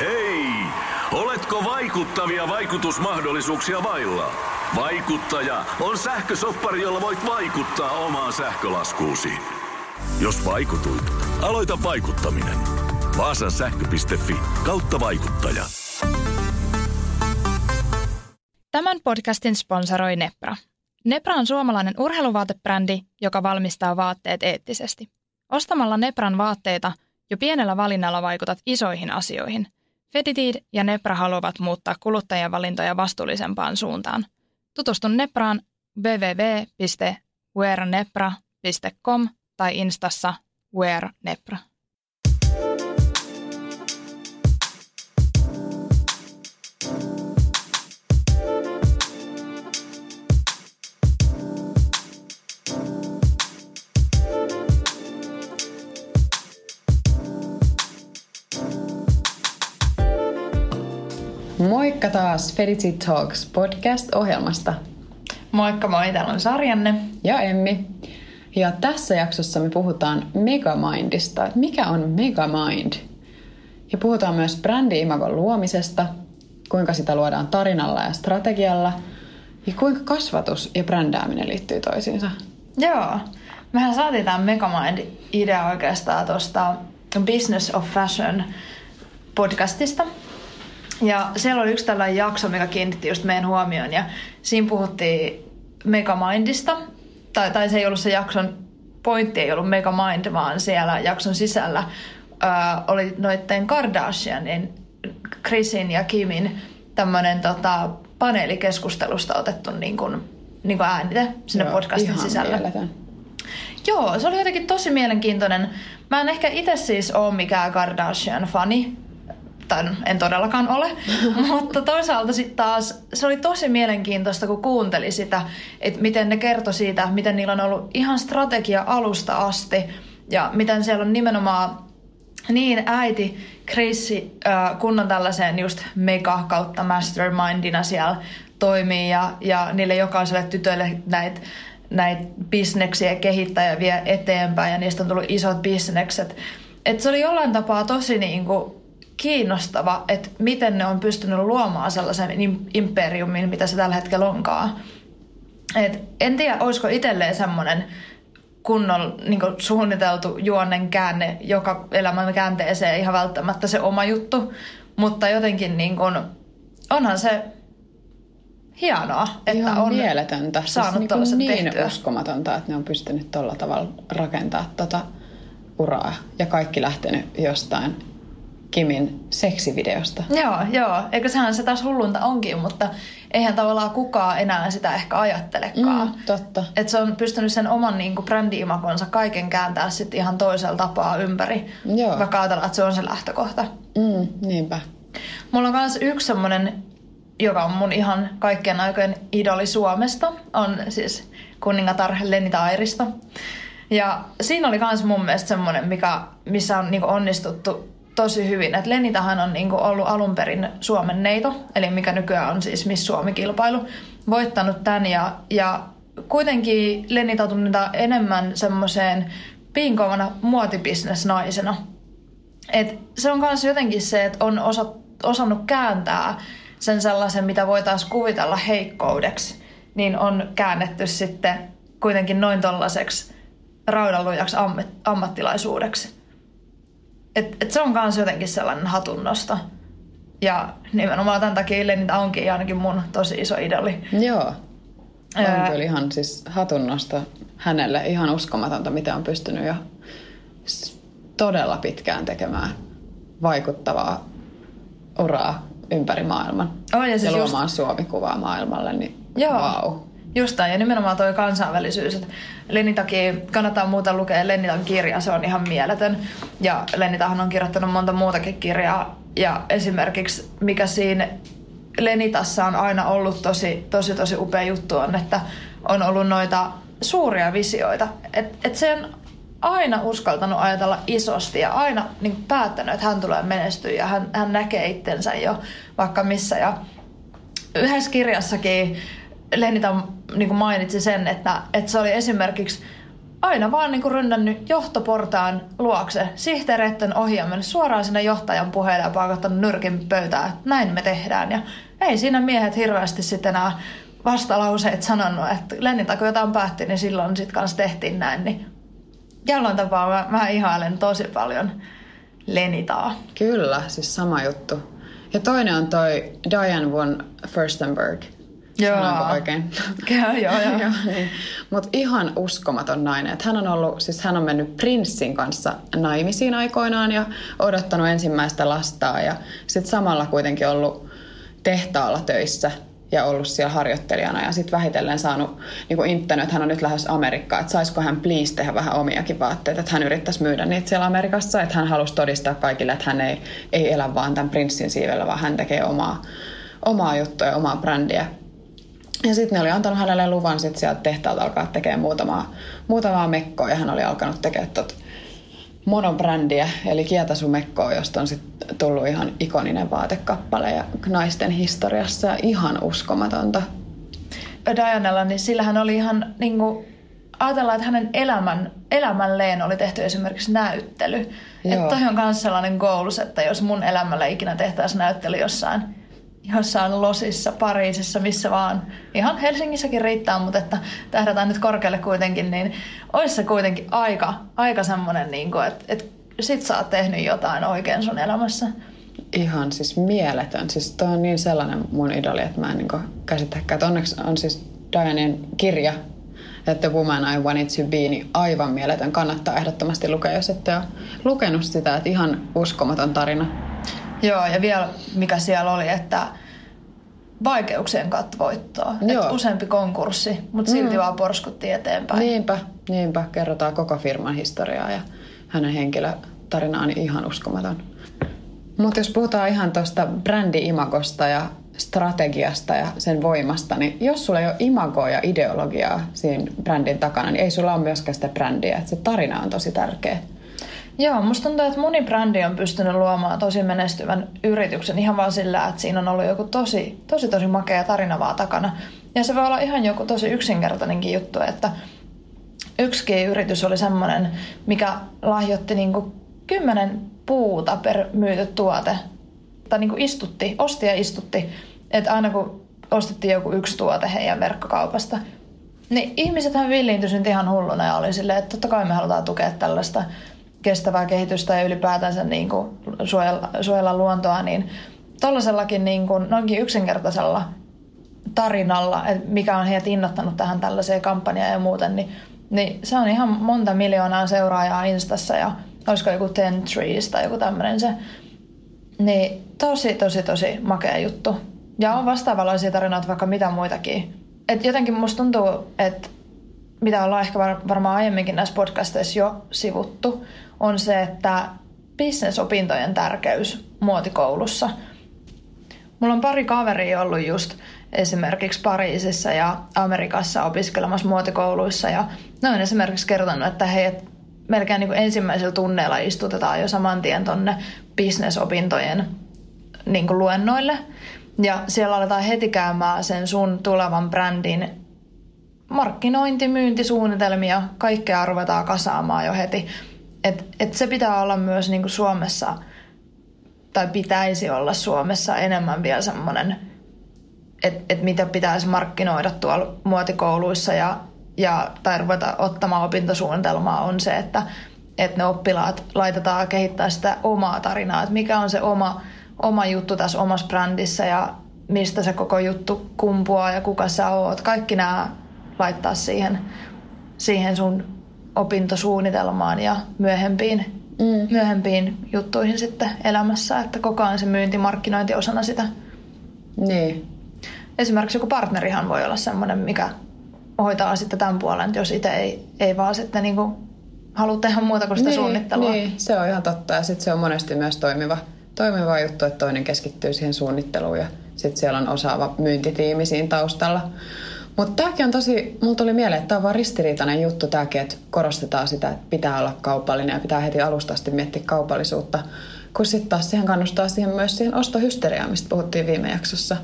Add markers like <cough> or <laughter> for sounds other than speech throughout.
Hei! Oletko vaikuttavia vaikutusmahdollisuuksia vailla? Vaikuttaja on sähkösoppari, jolla voit vaikuttaa omaan sähkölaskuusi. Jos vaikutuit, aloita vaikuttaminen. Vaasan sähkö.fi kautta vaikuttaja. Tämän podcastin sponsoroi Nepra. Nepra on suomalainen urheiluvaatebrändi, joka valmistaa vaatteet eettisesti. Ostamalla Nepran vaatteita jo pienellä valinnalla vaikutat isoihin asioihin. Fetitid ja Nepra haluavat muuttaa kuluttajien valintoja vastuullisempaan suuntaan. Tutustu Nepraan www.wearnepra.com tai instassa wearnepra. Moikka taas Fedity Talks podcast-ohjelmasta. Moikka moi, täällä on Sarjanne. Ja Emmi. Ja tässä jaksossa me puhutaan Megamindista. Mikä on Megamind? Ja puhutaan myös brändi-imagon luomisesta, kuinka sitä luodaan tarinalla ja strategialla, ja kuinka kasvatus ja brändääminen liittyy toisiinsa. Joo. Mehän saatiin tämä Megamind-idea oikeastaan tuosta Business of Fashion podcastista. Ja siellä oli yksi tällainen jakso, mikä kiinnitti just meidän huomioon. Ja siinä puhuttiin Megamindista. Tai, tai se ei ollut se jakson pointti, ei ollut Megamind, vaan siellä jakson sisällä ää, oli noitten Kardashianin, Chrisin ja Kimin tämmöinen tota, paneelikeskustelusta otettu niin kuin, niin kuin äänite sinne Joo, podcastin sisällä. mieletön. Joo, se oli jotenkin tosi mielenkiintoinen. Mä en ehkä itse siis ole mikään Kardashian-fani, tai en todellakaan ole, <laughs> mutta toisaalta sitten taas se oli tosi mielenkiintoista, kun kuunteli sitä, että miten ne kertoi siitä, miten niillä on ollut ihan strategia alusta asti ja miten siellä on nimenomaan niin äiti Chrissy äh, kunnon tällaiseen just mega kautta mastermindina siellä toimii ja, ja niille jokaiselle tytölle näitä näitä bisneksiä kehittää ja vie eteenpäin ja niistä on tullut isot bisnekset. Et se oli jollain tapaa tosi niinku kiinnostava, että miten ne on pystynyt luomaan sellaisen im- imperiumin, mitä se tällä hetkellä onkaan. Et en tiedä, olisiko itselleen semmoinen kunnon niin suunniteltu juonnen käänne joka elämän käänteeseen ihan välttämättä se oma juttu, mutta jotenkin niin kuin, onhan se hienoa, että Ihan on mieletöntä. saanut siis niin, niin tehtyä. uskomatonta, että ne on pystynyt tuolla tavalla rakentaa tota uraa. Ja kaikki lähtenyt jostain Kimin seksivideosta. Joo, joo. Eikö sehän se taas hullunta onkin, mutta eihän tavallaan kukaan enää sitä ehkä ajattelekaan. Mm, totta. Että se on pystynyt sen oman niin kuin brändi-imakonsa kaiken kääntää sitten ihan toisella tapaa ympäri. Joo. Vaikka ajatellaan, että se on se lähtökohta. Mm, niinpä. Mulla on myös yksi semmonen, joka on mun ihan kaikkien aikojen idoli Suomesta, on siis kuningatar Lenita Airisto. Ja siinä oli myös mun mielestä semmoinen, mikä, missä on niinku onnistuttu tosi hyvin. Et Lenitahan on niinku ollut alun perin Suomen neito, eli mikä nykyään on siis Miss Suomi-kilpailu, voittanut tämän ja, ja kuitenkin Lenita tunnetaan enemmän semmoiseen piinkovana muotibisnesnaisena. Et se on myös jotenkin se, että on osa, osannut kääntää sen sellaisen, mitä voitaisiin kuvitella heikkoudeksi, niin on käännetty sitten kuitenkin noin tollaiseksi raudanlujaksi ammat, ammattilaisuudeksi. Et, et se on myös jotenkin sellainen hatunnosto. Ja nimenomaan tämän takia Lenita onkin ainakin mun tosi iso idoli. Joo. On Ää. kyllä ihan siis hatunnosta hänelle ihan uskomatonta, mitä on pystynyt jo todella pitkään tekemään vaikuttavaa uraa ympäri maailman. On, ja ja siis just- luomaan Suomi-kuvaa maailmalle, niin Joo. wow. Just näin, ja nimenomaan toi kansainvälisyys. että Lenitakin kannattaa muuta lukea Lenitan kirja, se on ihan mieletön. Ja Lenitahan on kirjoittanut monta muutakin kirjaa. Ja esimerkiksi mikä siinä Lenitassa on aina ollut tosi, tosi, tosi upea juttu on, että on ollut noita suuria visioita. Että et se on aina uskaltanut ajatella isosti ja aina niin päättänyt, että hän tulee menestyä ja hän, hän näkee itsensä jo vaikka missä. Ja yhdessä kirjassakin Lenita niin mainitsi sen, että, että se oli esimerkiksi aina vaan niin rynnännyt johtoportaan luokse, sihteereiden ohi mennyt suoraan sinne johtajan puheelle ja paakottanut nyrkin pöytään, että näin me tehdään. Ja ei siinä miehet hirveästi sitten enää vastalauseet sanonut, että Lenniltä kun jotain päätti, niin silloin sitten kanssa tehtiin näin. Niin jollain tapaa mä, mä ihailen tosi paljon Lenitaa. Kyllä, siis sama juttu. Ja toinen on toi Diane von Furstenberg. Joo. Sanoinko oikein? <laughs> Joo, joo, joo. <laughs> Joo, niin. Mutta ihan uskomaton nainen. Et hän on ollut, siis hän on mennyt prinssin kanssa naimisiin aikoinaan ja odottanut ensimmäistä lastaa ja sitten samalla kuitenkin ollut tehtaalla töissä ja ollut siellä harjoittelijana ja sitten vähitellen saanut niin kuin että hän on nyt lähes Amerikkaan, että saisiko hän please tehdä vähän omiakin vaatteita, että hän yrittäisi myydä niitä siellä Amerikassa, että hän halusi todistaa kaikille, että hän ei, ei elä vaan tämän prinssin siivellä, vaan hän tekee omaa, omaa juttua ja omaa brändiä. Ja sitten ne oli antanut hänelle luvan sitten sieltä tehtaalta alkaa tekemään muutamaa, muutamaa mekkoa ja hän oli alkanut tekemään tot monobrändiä, eli kietasumekkoa, josta on sitten tullut ihan ikoninen vaatekappale ja naisten historiassa ja ihan uskomatonta. Dianella, niin sillähän oli ihan niin kuin, ajatellaan, että hänen elämän, elämälleen oli tehty esimerkiksi näyttely. Että toi on myös sellainen goals, että jos mun elämällä ikinä tehtäisiin näyttely jossain, jossain losissa, Pariisissa, missä vaan, ihan Helsingissäkin riittää, mutta että tähdätään nyt korkealle kuitenkin, niin olisi se kuitenkin aika, aika semmoinen, niin kuin, että, että sit sä oot tehnyt jotain oikein sun elämässä. Ihan siis mieletön. Siis toi on niin sellainen mun idoli, että mä en niin käsitäkään. Että onneksi on siis Dianen kirja, että Woman I Wanted to Be, niin aivan mieletön. Kannattaa ehdottomasti lukea, jos ette ole lukenut sitä. Että ihan uskomaton tarina. Joo, ja vielä mikä siellä oli, että vaikeuksien kautta voittoa. Että useampi konkurssi, mutta silti mm. vaan porskutti eteenpäin. Niinpä, niinpä. Kerrotaan koko firman historiaa ja hänen henkilötarinaan on ihan uskomaton. Mutta jos puhutaan ihan tuosta brändi-imagosta ja strategiasta ja sen voimasta, niin jos sulla ei ole imagoa ja ideologiaa siinä brändin takana, niin ei sulla ole myöskään sitä brändiä. Et se tarina on tosi tärkeä. Joo, musta tuntuu, että moni brändi on pystynyt luomaan tosi menestyvän yrityksen ihan vaan sillä, että siinä on ollut joku tosi, tosi, tosi makea tarina vaan takana. Ja se voi olla ihan joku tosi yksinkertainenkin juttu, että yksikin yritys oli semmoinen, mikä lahjoitti niinku kymmenen puuta per myyty tuote. Tai niinku istutti, osti ja istutti. Että aina kun ostettiin joku yksi tuote heidän verkkokaupasta, niin ihmisethän villiintyi ihan hulluna ja oli silleen, että totta kai me halutaan tukea tällaista kestävää kehitystä ja ylipäätänsä niin kuin suojella, suojella luontoa, niin tuollaisellakin niin kuin, noinkin yksinkertaisella tarinalla, että mikä on heidät innottanut tähän tällaiseen kampanjaan ja muuten, niin, niin se on ihan monta miljoonaa seuraajaa Instassa ja olisiko joku Ten Trees tai joku tämmöinen se. Niin tosi, tosi, tosi makea juttu. Ja on vastaavanlaisia tarinoita vaikka mitä muitakin. Et jotenkin musta tuntuu, että mitä ollaan ehkä varmaan aiemminkin näissä podcasteissa jo sivuttu, on se, että bisnesopintojen tärkeys muotikoulussa. Mulla on pari kaveria ollut just esimerkiksi Pariisissa ja Amerikassa opiskelemassa muotikouluissa ja ne on esimerkiksi kertonut, että heidät melkein niin kuin ensimmäisellä tunneilla istutetaan jo saman tien tonne bisnesopintojen niin luennoille. Ja siellä aletaan heti käymään sen sun tulevan brändin markkinointi, myyntisuunnitelmia, kaikkea ruvetaan kasaamaan jo heti. Et, et se pitää olla myös niin kuin Suomessa, tai pitäisi olla Suomessa enemmän vielä semmoinen, että et mitä pitäisi markkinoida tuolla muotikouluissa ja, ja, tai ruveta ottamaan opintosuunnitelmaa on se, että et ne oppilaat laitetaan kehittää sitä omaa tarinaa, että mikä on se oma, oma juttu tässä omassa brändissä ja mistä se koko juttu kumpuaa ja kuka sä oot. Kaikki nämä laittaa siihen, siihen sun opintosuunnitelmaan ja myöhempiin, mm. myöhempiin juttuihin sitten elämässä, että koko ajan se myyntimarkkinointi osana sitä. Niin. Esimerkiksi joku partnerihan voi olla semmoinen, mikä hoitaa sitten tämän puolen, jos itse ei, ei vaan sitten niin kuin halua tehdä muuta kuin sitä niin, suunnittelua. Niin, se on ihan totta. Ja sitten se on monesti myös toimiva, toimiva juttu, että toinen keskittyy siihen suunnitteluun ja sitten siellä on osaava myyntitiimi siinä taustalla. Mutta tämäkin on tosi, mulla tuli mieleen, että tämä on vaan ristiriitainen juttu tämäkin, että korostetaan sitä, että pitää olla kaupallinen ja pitää heti alusta asti miettiä kaupallisuutta. Kun sitten taas siihen kannustaa siihen myös siihen ostohysteriaan, mistä puhuttiin viime jaksossa.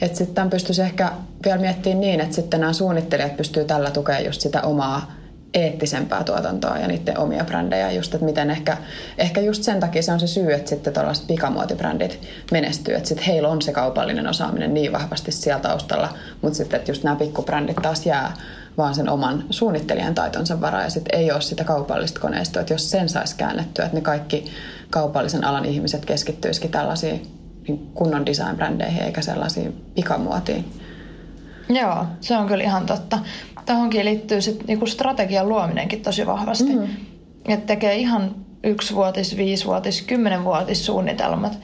Että sitten tämän pystyisi ehkä vielä miettimään niin, että sitten nämä suunnittelijat pystyy tällä tukemaan just sitä omaa eettisempää tuotantoa ja niiden omia brändejä. Just, että miten ehkä, ehkä just sen takia se on se syy, että sitten tällaiset pikamuotibrändit menestyy. Että sitten heillä on se kaupallinen osaaminen niin vahvasti siellä taustalla, mutta sitten että just nämä pikkubrändit taas jää vaan sen oman suunnittelijan taitonsa varaa ja sitten ei ole sitä kaupallista koneistoa, että jos sen saisi käännettyä, että ne kaikki kaupallisen alan ihmiset keskittyisikin tällaisiin niin kunnon design-brändeihin eikä sellaisiin pikamuotiin. Joo, se on kyllä ihan totta. Tähänkin liittyy sit niinku strategian luominenkin tosi vahvasti. Mm. Että tekee ihan yksivuotis, viisivuotis, kymmenenvuotis suunnitelmat.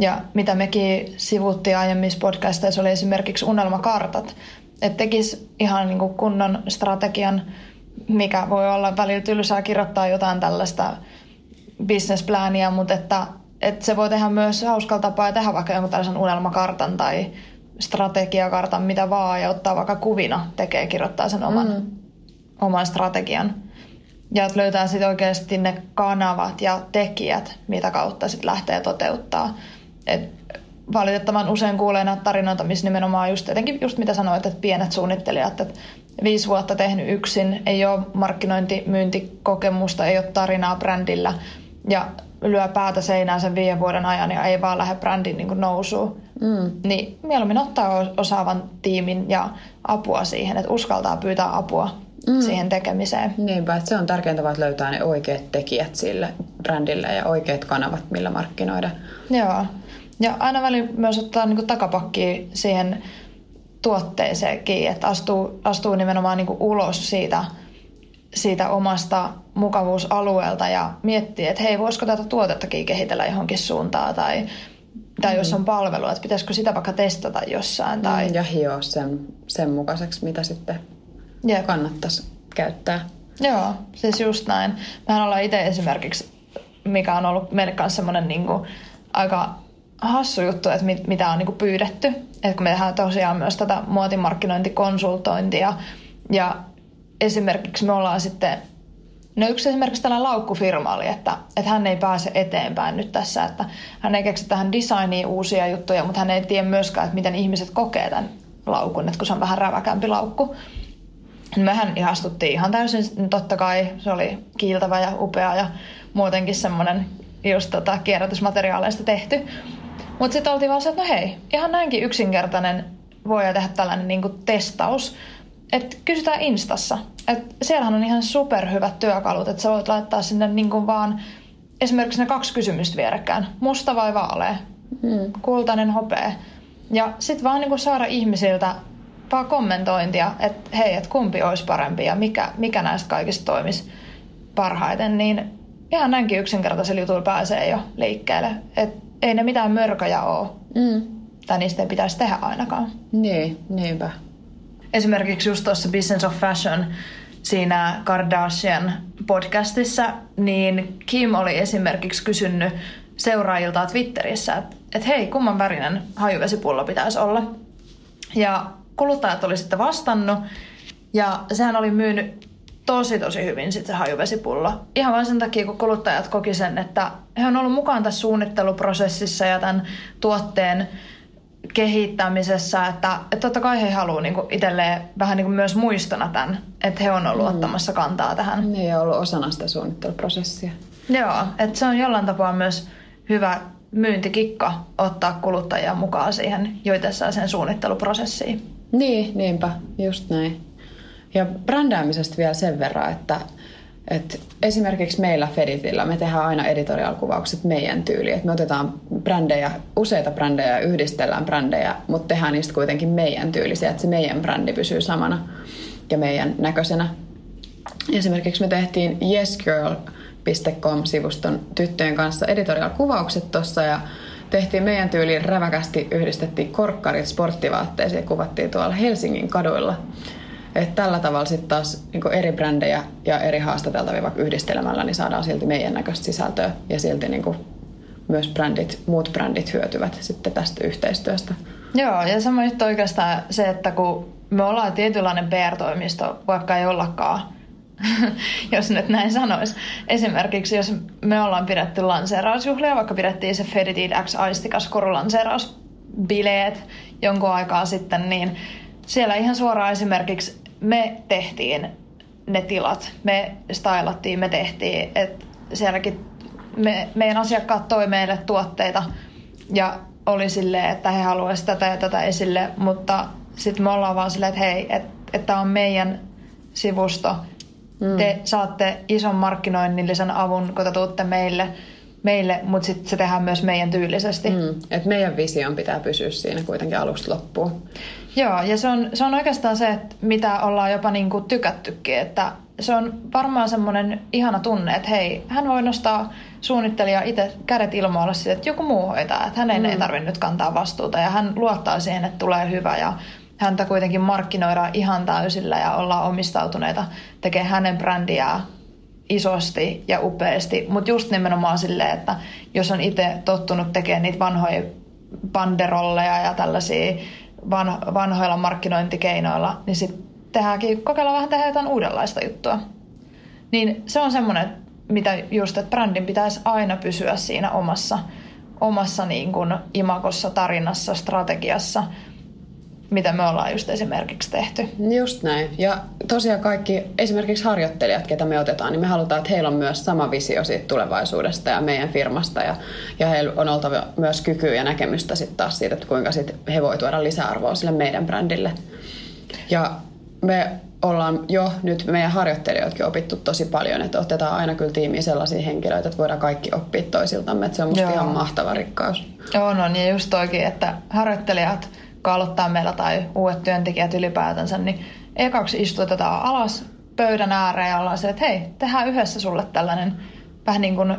Ja mitä mekin sivuttiin aiemmissa podcasteissa oli esimerkiksi unelmakartat. Että tekisi ihan niinku kunnon strategian, mikä voi olla välillä tylsää kirjoittaa jotain tällaista businessplania, mutta että, että se voi tehdä myös hauskalla tapaa ja tehdä vaikka jonkun tällaisen unelmakartan tai strategiakartan, mitä vaan, ja ottaa vaikka kuvina, tekee, kirjoittaa sen oman, mm. oman strategian. Ja että löytää sitten oikeasti ne kanavat ja tekijät, mitä kautta sitten lähtee toteuttaa. Et valitettavan usein kuulee näitä tarinoita, missä nimenomaan just, jotenkin just mitä sanoit, että pienet suunnittelijat, että viisi vuotta tehnyt yksin, ei ole markkinointi, myyntikokemusta, ei ole tarinaa brändillä ja lyö päätä seinään sen viiden vuoden ajan ja ei vaan lähde brändin niin nousuun. Mm. Niin mieluummin ottaa osaavan tiimin ja apua siihen, että uskaltaa pyytää apua mm. siihen tekemiseen. Niinpä, että se on tärkeintä että löytää ne oikeat tekijät sille brändille ja oikeat kanavat, millä markkinoida. Joo. Ja aina väliin myös ottaa niin takapakkia siihen tuotteeseenkin, että astuu, astuu nimenomaan niin ulos siitä, siitä omasta mukavuusalueelta ja miettii, että hei, voisiko tätä tuotettakin kehitellä johonkin suuntaan tai tai jos on palvelu, että pitäisikö sitä vaikka testata jossain. Tai... Mm, ja hioa sen, sen mukaiseksi, mitä sitten Jep. kannattaisi käyttää. Joo, siis just näin. Mehän ollaan itse esimerkiksi, mikä on ollut meille kanssa semmoinen niin aika hassu juttu, että mit, mitä on niin kuin pyydetty. Että kun me tehdään tosiaan myös tätä muotimarkkinointikonsultointia ja esimerkiksi me ollaan sitten No yksi esimerkiksi tällainen laukkufirma oli, että, että hän ei pääse eteenpäin nyt tässä, että hän ei keksi tähän designiin uusia juttuja, mutta hän ei tiedä myöskään, että miten ihmiset kokee tämän laukun, että kun se on vähän räväkämpi laukku. Mehän ihastuttiin ihan täysin, totta kai se oli kiiltävä ja upea ja muutenkin semmoinen just tota kierrätysmateriaaleista tehty. Mutta sitten oltiin vaan se, että no hei, ihan näinkin yksinkertainen voi tehdä tällainen niinku testaus, että kysytään Instassa. Et siellähän on ihan superhyvät työkalut, että sä voit laittaa sinne niinku vaan esimerkiksi ne kaksi kysymystä vierekkäin. Musta vai vaalea? Hmm. Kultainen hopea. Ja sitten vaan niinku saada ihmisiltä vaan kommentointia, että hei, että kumpi olisi parempi ja mikä, mikä näistä kaikista toimisi parhaiten, niin ihan näinkin yksinkertaisella jutulla pääsee jo liikkeelle. Et ei ne mitään mörköjä ole. Mm. Tai niistä ei pitäisi tehdä ainakaan. Niin, niinpä esimerkiksi just tuossa Business of Fashion siinä Kardashian podcastissa, niin Kim oli esimerkiksi kysynyt seuraajilta Twitterissä, että et hei, kumman värinen hajuvesipullo pitäisi olla. Ja kuluttajat oli sitten vastannut, ja sehän oli myynyt tosi tosi hyvin sitten se hajuvesipullo. Ihan vain sen takia, kun kuluttajat koki sen, että he on ollut mukaan tässä suunnitteluprosessissa ja tämän tuotteen kehittämisessä, että, että totta kai he haluaa niin itselleen vähän niin myös muistona tämän, että he on ollut mm. ottamassa kantaa tähän. Niin, ja ollut osana sitä suunnitteluprosessia. Joo, että se on jollain tapaa myös hyvä myyntikikka ottaa kuluttajia mukaan siihen joitessaan sen suunnitteluprosessiin. Niin, niinpä, just näin. Ja brändäämisestä vielä sen verran, että et esimerkiksi meillä Feditillä me tehdään aina editorial-kuvaukset meidän tyyliin. Et me otetaan brändejä, useita brändejä ja yhdistellään brändejä, mutta tehdään niistä kuitenkin meidän tyylisiä, että se meidän brändi pysyy samana ja meidän näköisenä. Esimerkiksi me tehtiin yesgirl.com-sivuston tyttöjen kanssa editorial-kuvaukset tuossa ja tehtiin meidän tyyliin räväkästi, yhdistettiin korkkarit sporttivaatteisiin ja kuvattiin tuolla Helsingin kaduilla. Että tällä tavalla sitten taas niin eri brändejä ja eri haastateltavia vaikka yhdistelemällä, niin saadaan silti meidän näköistä sisältöä ja silti niin kuin myös brändit, muut brändit hyötyvät sitten tästä yhteistyöstä. Joo, ja sama juttu oikeastaan se, että kun me ollaan tietynlainen PR-toimisto, vaikka ei ollakaan, <laughs> jos nyt näin sanois. Esimerkiksi jos me ollaan pidetty lanseerausjuhlia, vaikka pidettiin se Feditid X Aistikas korulanseerausbileet jonkun aikaa sitten, niin siellä ihan suoraan esimerkiksi me tehtiin ne tilat. Me stylattiin, me tehtiin, että sielläkin me, meidän asiakkaat toi meille tuotteita ja oli silleen, että he haluaisivat tätä ja tätä esille, mutta sitten me ollaan vaan silleen, että hei, että et tämä on meidän sivusto. Mm. Te saatte ison markkinoinnillisen avun, kun te tuutte meille, meille mutta sitten se tehdään myös meidän tyylisesti. Mm. Et meidän vision pitää pysyä siinä kuitenkin alusta loppuun. Joo, ja se on, se on oikeastaan se, että mitä ollaan jopa niin kuin tykättykin, että se on varmaan semmoinen ihana tunne, että hei, hän voi nostaa suunnittelija itse kädet ilmoilla siitä, että joku muu hoitaa, että hänen mm. ei tarvitse nyt kantaa vastuuta ja hän luottaa siihen, että tulee hyvä ja häntä kuitenkin markkinoidaan ihan täysillä ja ollaan omistautuneita tekee hänen brändiään isosti ja upeasti, mutta just nimenomaan silleen, että jos on itse tottunut tekemään niitä vanhoja banderolleja ja tällaisia vanhoilla markkinointikeinoilla, niin sitten tehdäänkin, kokeillaan vähän tehdä jotain uudenlaista juttua. Niin se on semmoinen, mitä just, että brändin pitäisi aina pysyä siinä omassa, omassa niin kuin imakossa, tarinassa, strategiassa, mitä me ollaan just esimerkiksi tehty. Just näin. Ja tosiaan kaikki, esimerkiksi harjoittelijat, ketä me otetaan, niin me halutaan, että heillä on myös sama visio siitä tulevaisuudesta ja meidän firmasta. Ja, ja heillä on oltava myös kykyä ja näkemystä sitten taas siitä, että kuinka sit he voi tuoda lisäarvoa sille meidän brändille. Ja me ollaan jo nyt meidän harjoittelijoitkin opittu tosi paljon, että otetaan aina kyllä tiimiin sellaisia henkilöitä, että voidaan kaikki oppia toisiltamme, että se on musta Joo. ihan mahtava rikkaus. Joo, no niin just toikin, että harjoittelijat, meillä tai uudet työntekijät ylipäätänsä, niin ekaksi istutetaan alas pöydän ääreen ja ollaan se, että hei, tehdään yhdessä sulle tällainen vähän niin kuin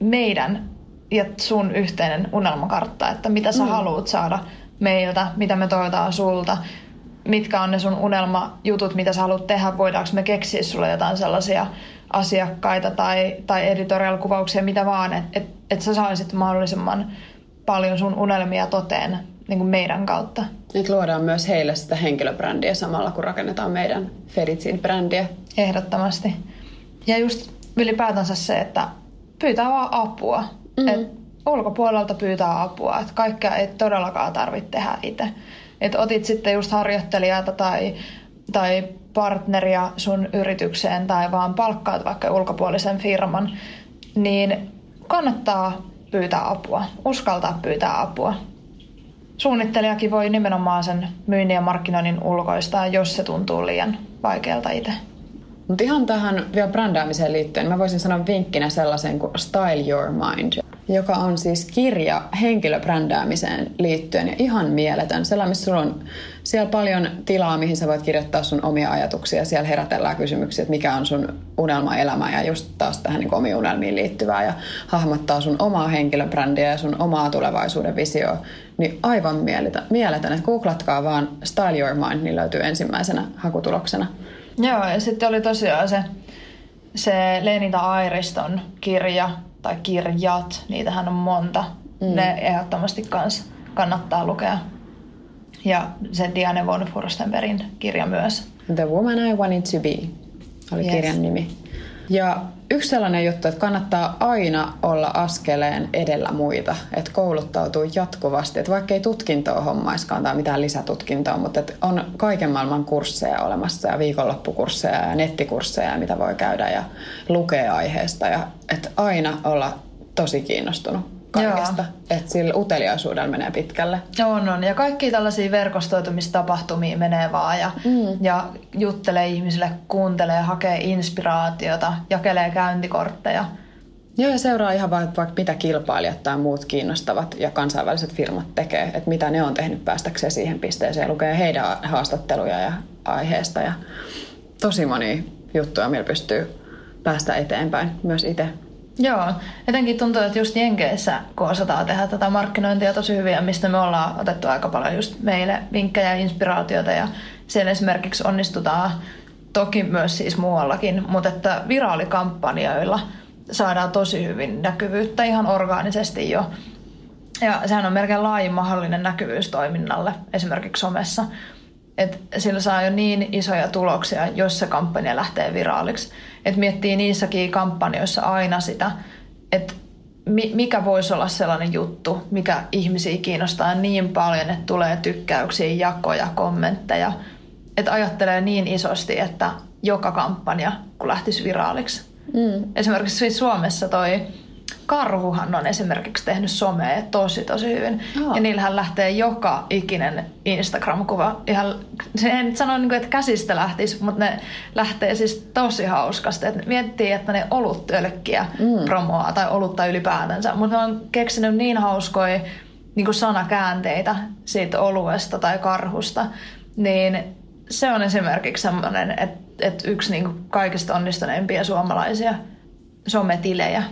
meidän ja sun yhteinen unelmakartta, että mitä sä mm. haluat saada meiltä, mitä me toivotaan sulta mitkä on ne sun unelmajutut, mitä sä haluat tehdä, voidaanko me keksiä sulle jotain sellaisia asiakkaita tai, tai editorial-kuvauksia, mitä vaan, että et, et sä saisit mahdollisimman paljon sun unelmia toteen niin kuin meidän kautta. Nyt luodaan myös heille sitä henkilöbrändiä samalla, kun rakennetaan meidän Feritsin brändiä. Ehdottomasti. Ja just ylipäätänsä se, että pyytää vaan apua. Mm-hmm. Et ulkopuolelta pyytää apua. Että kaikkea ei todellakaan tarvitse tehdä itse että otit sitten just harjoittelijaa tai, tai partneria sun yritykseen tai vaan palkkaat vaikka ulkopuolisen firman, niin kannattaa pyytää apua, uskaltaa pyytää apua. Suunnittelijakin voi nimenomaan sen myynnin ja markkinoinnin ulkoistaa, jos se tuntuu liian vaikealta itse. Mutta ihan tähän vielä brändäämiseen liittyen, mä voisin sanoa vinkkinä sellaisen kuin Style Your Mind joka on siis kirja henkilöbrändäämiseen liittyen ja ihan mieletön. Sellainen, missä sulla on siellä paljon tilaa, mihin sä voit kirjoittaa sun omia ajatuksia. Siellä herätellään kysymyksiä, että mikä on sun unelmaelämä ja just taas tähän niin omiin unelmiin liittyvää ja hahmottaa sun omaa henkilöbrändiä ja sun omaa tulevaisuuden visioa. Niin aivan mieletön, että googlatkaa vaan Style Your Mind, niin löytyy ensimmäisenä hakutuloksena. Joo, ja sitten oli tosiaan se, se Lenita Airiston kirja, tai kirjat, niitähän on monta. Mm. Ne ehdottomasti kans kannattaa lukea. Ja se Diane von Furstenbergin kirja myös. The Woman I Wanted to Be oli yes. kirjan nimi. Ja yksi sellainen juttu, että kannattaa aina olla askeleen edellä muita, että kouluttautuu jatkuvasti, että vaikka ei tutkintoa hommaiskaan tai mitään lisätutkintoa, mutta että on kaiken maailman kursseja olemassa ja viikonloppukursseja ja nettikursseja, mitä voi käydä ja lukea aiheesta. Ja että aina olla tosi kiinnostunut kaikesta. Että sillä uteliaisuudella menee pitkälle. On, on. Ja kaikki tällaisia verkostoitumistapahtumia menee vaan ja, mm. ja juttelee ihmisille, kuuntelee, hakee inspiraatiota, jakelee käyntikortteja. Joo, ja seuraa ihan vaan vaikka mitä kilpailijat tai muut kiinnostavat ja kansainväliset firmat tekee, että mitä ne on tehnyt päästäkseen siihen pisteeseen. Lukee heidän haastatteluja ja aiheesta ja tosi moni juttuja, millä pystyy päästä eteenpäin myös itse. Joo, etenkin tuntuu, että just Jenkeissä, kun osataan tehdä tätä markkinointia tosi hyvin, mistä me ollaan otettu aika paljon just meille vinkkejä ja inspiraatiota ja siellä esimerkiksi onnistutaan toki myös siis muuallakin, mutta että viraalikampanjoilla saadaan tosi hyvin näkyvyyttä ihan orgaanisesti jo. Ja sehän on melkein laajin mahdollinen näkyvyys toiminnalle, esimerkiksi somessa. Et sillä saa jo niin isoja tuloksia, jos se kampanja lähtee viraaliksi. Et miettii niissäkin kampanjoissa aina sitä, että mikä voisi olla sellainen juttu, mikä ihmisiä kiinnostaa niin paljon, että tulee tykkäyksiä, jakoja, kommentteja. Että ajattelee niin isosti, että joka kampanja, kun lähtisi viraaliksi. Mm. Esimerkiksi siis Suomessa toi Karhuhan on esimerkiksi tehnyt somea tosi tosi hyvin. Oh. Ja niillähän lähtee joka ikinen Instagram-kuva. Ihan, en sano, niin että käsistä lähtisi, mutta ne lähtee siis tosi hauskasti. Et miettii, että ne oluttölkkiä mm. promoaa tai olutta ylipäätänsä. Mutta ne on keksinyt niin hauskoja niin kuin sanakäänteitä siitä oluesta tai karhusta. Niin se on esimerkiksi semmoinen, että, että yksi niin kuin kaikista onnistuneimpia suomalaisia sometilejä.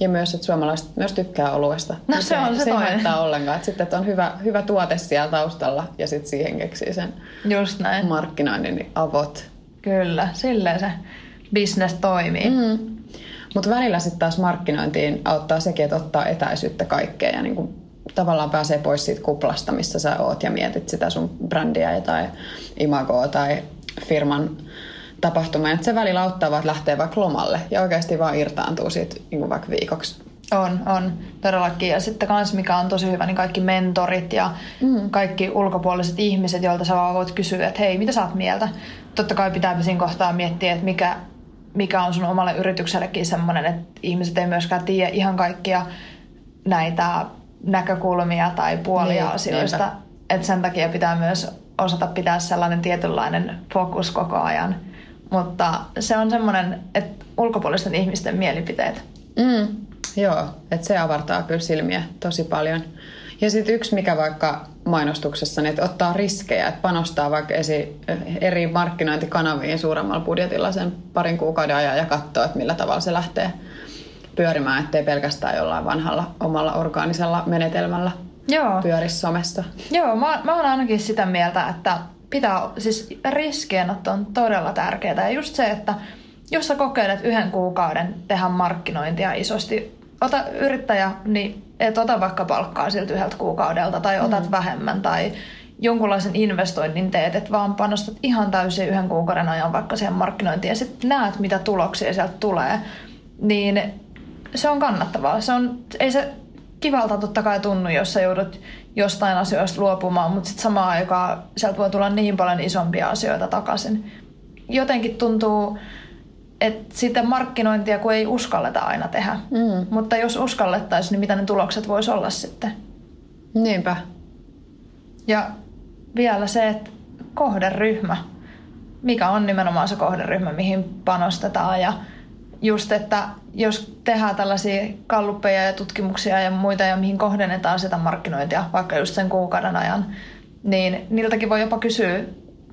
Ja myös, että suomalaiset myös tykkää oluesta. No se on se, se toinen. haittaa ollenkaan. Että sitten, että on hyvä, hyvä tuote siellä taustalla ja sitten siihen keksii sen Just näin. markkinoinnin niin avot. Kyllä, silleen se business toimii. Mm. Mutta välillä sitten taas markkinointiin auttaa sekin, että ottaa etäisyyttä kaikkeen ja niin kuin tavallaan pääsee pois siitä kuplasta, missä sä oot ja mietit sitä sun brändiä tai imagoa tai firman tapahtumaa. Että se välillä auttaa vaan, että lähtee vaikka lomalle ja oikeasti vaan irtaantuu siitä niin kuin vaikka viikoksi. On, on todellakin. Ja sitten kans mikä on tosi hyvä, niin kaikki mentorit ja mm. kaikki ulkopuoliset ihmiset, joilta sä vaan voit kysyä, että hei, mitä sä oot mieltä? Totta kai pitää siinä kohtaa miettiä, että mikä, mikä on sun omalle yrityksellekin semmoinen, että ihmiset ei myöskään tiedä ihan kaikkia näitä näkökulmia tai puolia niin, asioista. Että sen takia pitää myös osata pitää sellainen tietynlainen fokus koko ajan. Mutta se on semmoinen, että ulkopuolisten ihmisten mielipiteet. Mm, joo, että se avartaa kyllä silmiä tosi paljon. Ja sitten yksi, mikä vaikka mainostuksessa, niin että ottaa riskejä, että panostaa vaikka esi- eri markkinointikanaviin suuremmalla budjetilla sen parin kuukauden ajan ja katsoo, että millä tavalla se lähtee pyörimään, ettei pelkästään jollain vanhalla omalla orgaanisella menetelmällä Joo. pyörisi somessa. Joo, mä, mä oon ainakin sitä mieltä, että pitää, siis riskienotto on todella tärkeää. Ja just se, että jos sä kokeilet yhden kuukauden tehdä markkinointia isosti, ota yrittäjä, niin et ota vaikka palkkaa siltä yhdeltä kuukaudelta tai otat mm. vähemmän tai jonkunlaisen investoinnin teet, että vaan panostat ihan täysin yhden kuukauden ajan vaikka siihen markkinointiin ja sitten näet, mitä tuloksia sieltä tulee, niin se on kannattavaa. Se on, ei se kivalta totta kai tunnu, jos sä joudut jostain asioista luopumaan, mutta sitten samaan aikaan sieltä voi tulla niin paljon isompia asioita takaisin. Jotenkin tuntuu, että sitä markkinointia kun ei uskalleta aina tehdä. Mm. Mutta jos uskallettaisiin, niin mitä ne tulokset voisi olla sitten? Niinpä. Ja vielä se, että kohderyhmä. Mikä on nimenomaan se kohderyhmä, mihin panostetaan ja just, että jos tehdään tällaisia kalluppeja ja tutkimuksia ja muita, ja mihin kohdennetaan sitä markkinointia, vaikka just sen kuukauden ajan, niin niiltäkin voi jopa kysyä,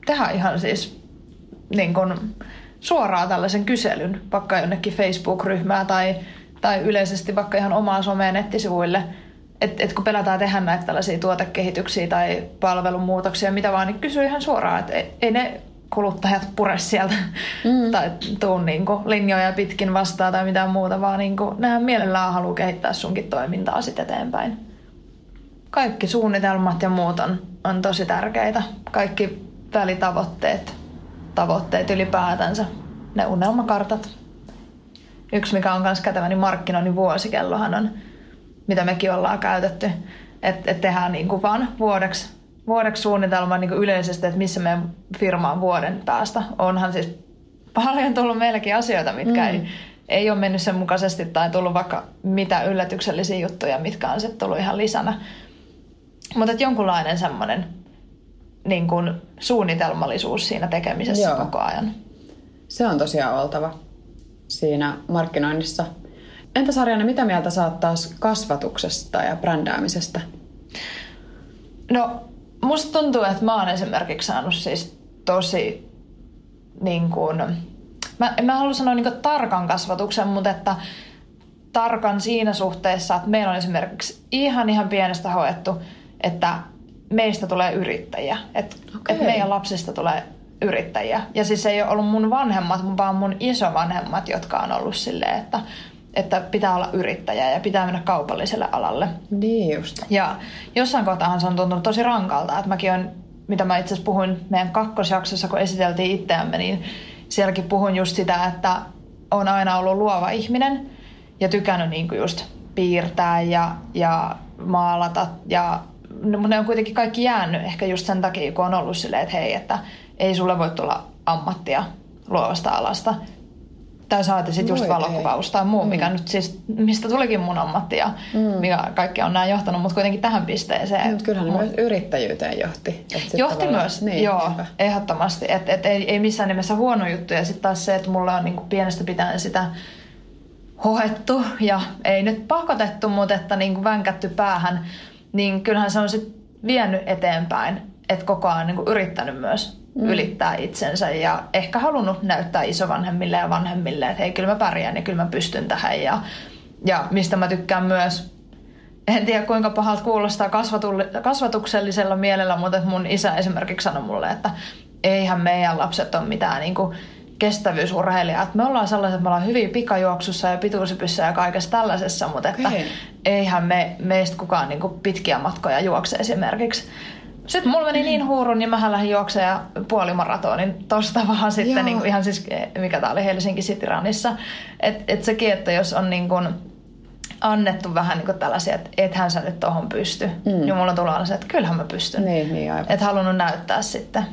tehdä ihan siis niin kun, suoraan tällaisen kyselyn, vaikka jonnekin Facebook-ryhmää tai, tai yleisesti vaikka ihan omaa someen nettisivuille, että et kun pelätään tehdä näitä tällaisia tuotekehityksiä tai palvelumuutoksia, mitä vaan, niin kysyy ihan suoraan, että ei, ei ne kuluttajat pure sieltä mm. tai tuu niin kuin linjoja pitkin vastaan tai mitään muuta, vaan niin kuin, nehän mielellään haluaa kehittää sunkin toimintaa sitten eteenpäin. Kaikki suunnitelmat ja muut on, on tosi tärkeitä. Kaikki välitavoitteet, tavoitteet ylipäätänsä, ne unelmakartat. Yksi, mikä on myös kätevä, niin markkinoinnin vuosikellohan on, mitä mekin ollaan käytetty. Että et tehdään niin kuin vaan vuodeksi vuodeksi suunnitelma niin yleisesti, että missä meidän firma on vuoden päästä. Onhan siis paljon tullut meillekin asioita, mitkä mm. ei, ei ole mennyt sen mukaisesti tai tullut vaikka mitä yllätyksellisiä juttuja, mitkä on sitten tullut ihan lisänä. Mutta jonkunlainen semmoinen niin kuin suunnitelmallisuus siinä tekemisessä Joo. koko ajan. Se on tosiaan oltava siinä markkinoinnissa. Entä Sarjana, mitä mieltä saat taas kasvatuksesta ja brändäämisestä? No musta tuntuu, että mä oon esimerkiksi saanut siis tosi niin kuin, mä, en mä halua sanoa niin tarkan kasvatuksen, mutta että tarkan siinä suhteessa, että meillä on esimerkiksi ihan ihan pienestä hoettu, että meistä tulee yrittäjiä. Että okay. et meidän lapsista tulee yrittäjiä. Ja siis ei ole ollut mun vanhemmat, vaan mun isovanhemmat, jotka on ollut silleen, että että pitää olla yrittäjä ja pitää mennä kaupalliselle alalle. Niin just. Ja jossain kohtaa se on tuntunut tosi rankalta, että mäkin on, mitä mä itse asiassa puhuin meidän kakkosjaksossa, kun esiteltiin itseämme, niin sielläkin puhun just sitä, että on aina ollut luova ihminen ja tykännyt niin kuin just piirtää ja, ja maalata ja no, ne on kuitenkin kaikki jäänyt ehkä just sen takia, kun on ollut silleen, että hei, että ei sulle voi tulla ammattia luovasta alasta. Tai saati sitten just valokuvaus tai muu, mikä nyt siis, mistä tulikin mun ammatti ja mikä kaikki on näin johtanut, mutta kuitenkin tähän pisteeseen. Mutta kyllähän ne myös yrittäjyyteen johti. Johti tavallaan- myös, niin, joo, niinpä. ehdottomasti. Et, et ei, ei missään nimessä huono juttu. Ja sitten taas se, että mulla on niinku pienestä pitäen sitä hohettu ja ei nyt pakotettu, mutta että niinku vänkätty päähän, niin kyllähän se on sit vienyt eteenpäin, että koko ajan niinku yrittänyt myös mm. ylittää itsensä ja ehkä halunnut näyttää isovanhemmille ja vanhemmille, että hei, kyllä mä pärjään ja kyllä mä pystyn tähän. Ja, ja mistä mä tykkään myös en tiedä kuinka pahalta kuulostaa kasvatuksellisella mielellä, mutta mun isä esimerkiksi sanoi mulle, että eihän meidän lapset ole mitään niin kuin kestävyysurheilijat. Me ollaan sellaiset, että me ollaan hyvin pikajuoksussa ja pituusipyssä ja kaikessa tällaisessa, mutta että Okei. eihän me, meistä kukaan niin kuin pitkiä matkoja juokse esimerkiksi. Sitten mulla meni niin huurun, niin mähän lähdin juoksemaan puolimaratonin tosta vaan sitten Joo. niin kuin ihan siis, mikä tää oli Helsinki City Runissa. Että et sekin, että jos on niin kuin annettu vähän niin kuin tällaisia, että ethän sä nyt tohon pysty, mm. niin mulla tulee aina se, että kyllähän mä pystyn. Niin, niin aivan. Et halunnut näyttää sitten.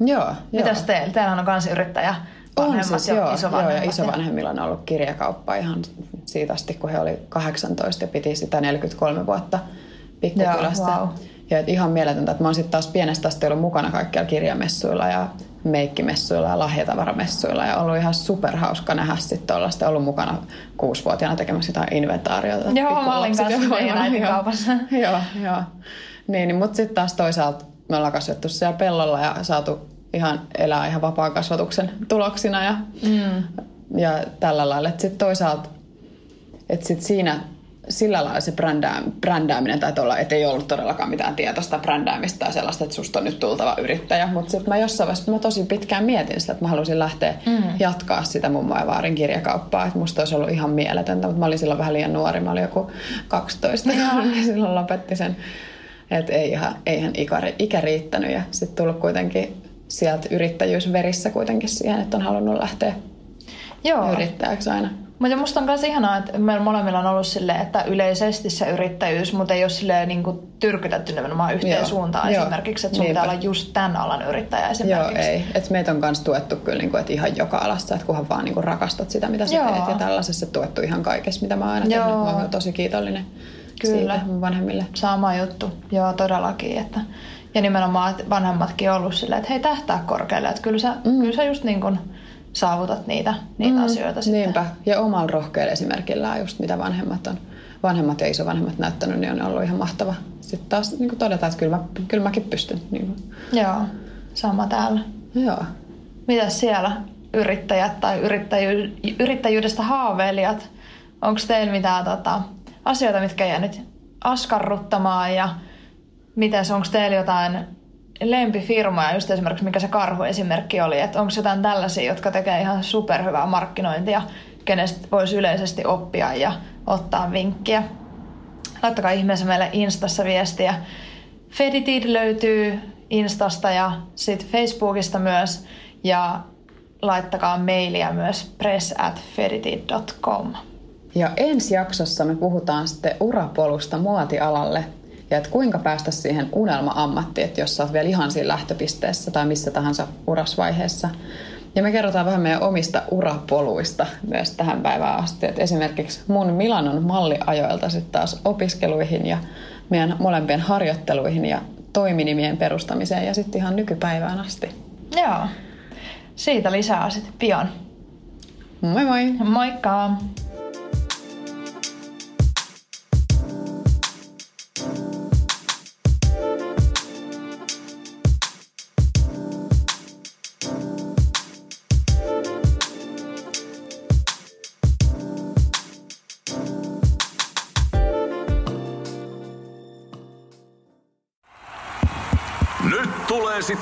Joo, Mitäs joo. teillä? Teillähän on kanssa yrittäjä. On siis, ja joo, joo, ja isovanhemmilla on ollut kirjakauppa ihan siitä asti, kun he oli 18 ja piti sitä 43 vuotta pikkukylästä. Joo, wow. Ja et ihan mieletöntä, että mä oon sitten taas pienestä asti ollut mukana kaikkialla kirjamessuilla ja meikkimessuilla ja lahjatavaramessuilla ja ollut ihan superhauska nähdä sitten tuollaista. Ollut mukana kuusivuotiaana tekemässä jotain inventaariota. Joo, mä olin kanssa kaupassa. <laughs> joo, joo. Niin, niin mutta sitten taas toisaalta me ollaan kasvettu siellä pellolla ja saatu ihan elää ihan vapaan kasvatuksen tuloksina ja, mm. ja tällä lailla. Sitten toisaalta, että sit siinä sillä lailla se brändää, brändääminen tai olla, että ei ollut todellakaan mitään tietoista brändäämistä tai sellaista, että susta on nyt tultava yrittäjä. Mutta sitten mä jossain vaiheessa mä tosi pitkään mietin sitä, että mä halusin lähteä mm. jatkaa sitä mummo ja vaarin kirjakauppaa. Että musta olisi ollut ihan mieletöntä, mutta mä olin silloin vähän liian nuori. Mä olin joku 12 <laughs> ja silloin lopetti sen. Että ei ihan, eihän ikä, ikä riittänyt ja sitten tullut kuitenkin sieltä yrittäjyys verissä kuitenkin siihen, että on halunnut lähteä Joo. yrittäjäksi aina. Mutta musta on myös ihanaa, että meillä molemmilla on ollut silleen, että yleisesti se yrittäjyys, mutta ei ole silleen niin kuin tyrkytetty nimenomaan yhteen Joo. suuntaan Joo. esimerkiksi, että sun Niinpä. pitää olla just tämän alan yrittäjä Joo, esimerkiksi. ei. Et meitä on myös tuettu kyllä niin kuin, että ihan joka alassa, että kunhan vaan niin kuin rakastat sitä, mitä sä Joo. teet. Ja tällaisessa tuettu ihan kaikessa, mitä mä oon aina Joo. tehnyt. Mä oon tosi kiitollinen Kyllä. siitä mun vanhemmille. Sama juttu, joo todellakin. Että, ja nimenomaan, että vanhemmatkin on ollut silleen, että hei tähtää korkealle, että kyllä sä, mm. kyllä sä just niin kuin saavutat niitä, niitä mm. asioita sitten. Niinpä. Ja omalla rohkealla esimerkillä just mitä vanhemmat on, vanhemmat ja isovanhemmat näyttänyt, niin on ollut ihan mahtava. Sitten taas niin kuin todeta, että kyllä, mä, kyllä mäkin pystyn. Niin kuin. Joo, sama täällä. Joo. Mitäs siellä yrittäjät tai yrittäjy, yrittäjyydestä haaveilijat? Onko teillä mitään tota, asioita, mitkä jää nyt askarruttamaan ja mitäs, onko teillä jotain lempifirmoja, just esimerkiksi mikä se karhu-esimerkki oli, että onko jotain tällaisia, jotka tekee ihan superhyvää markkinointia, kenestä voisi yleisesti oppia ja ottaa vinkkiä. Laittakaa ihmeessä meille Instassa viestiä. Feditid löytyy Instasta ja sitten Facebookista myös. Ja laittakaa mailia myös press at. Ja ensi jaksossa me puhutaan sitten urapolusta muotialalle ja että kuinka päästä siihen unelma-ammattiin, että jos sä oot vielä ihan siinä lähtöpisteessä tai missä tahansa urasvaiheessa. Ja me kerrotaan vähän meidän omista urapoluista myös tähän päivään asti. Et esimerkiksi mun Milanon malliajoilta sitten taas opiskeluihin ja meidän molempien harjoitteluihin ja toiminimien perustamiseen ja sitten ihan nykypäivään asti. Joo. Siitä lisää sitten pian. Moi moi! Moikka!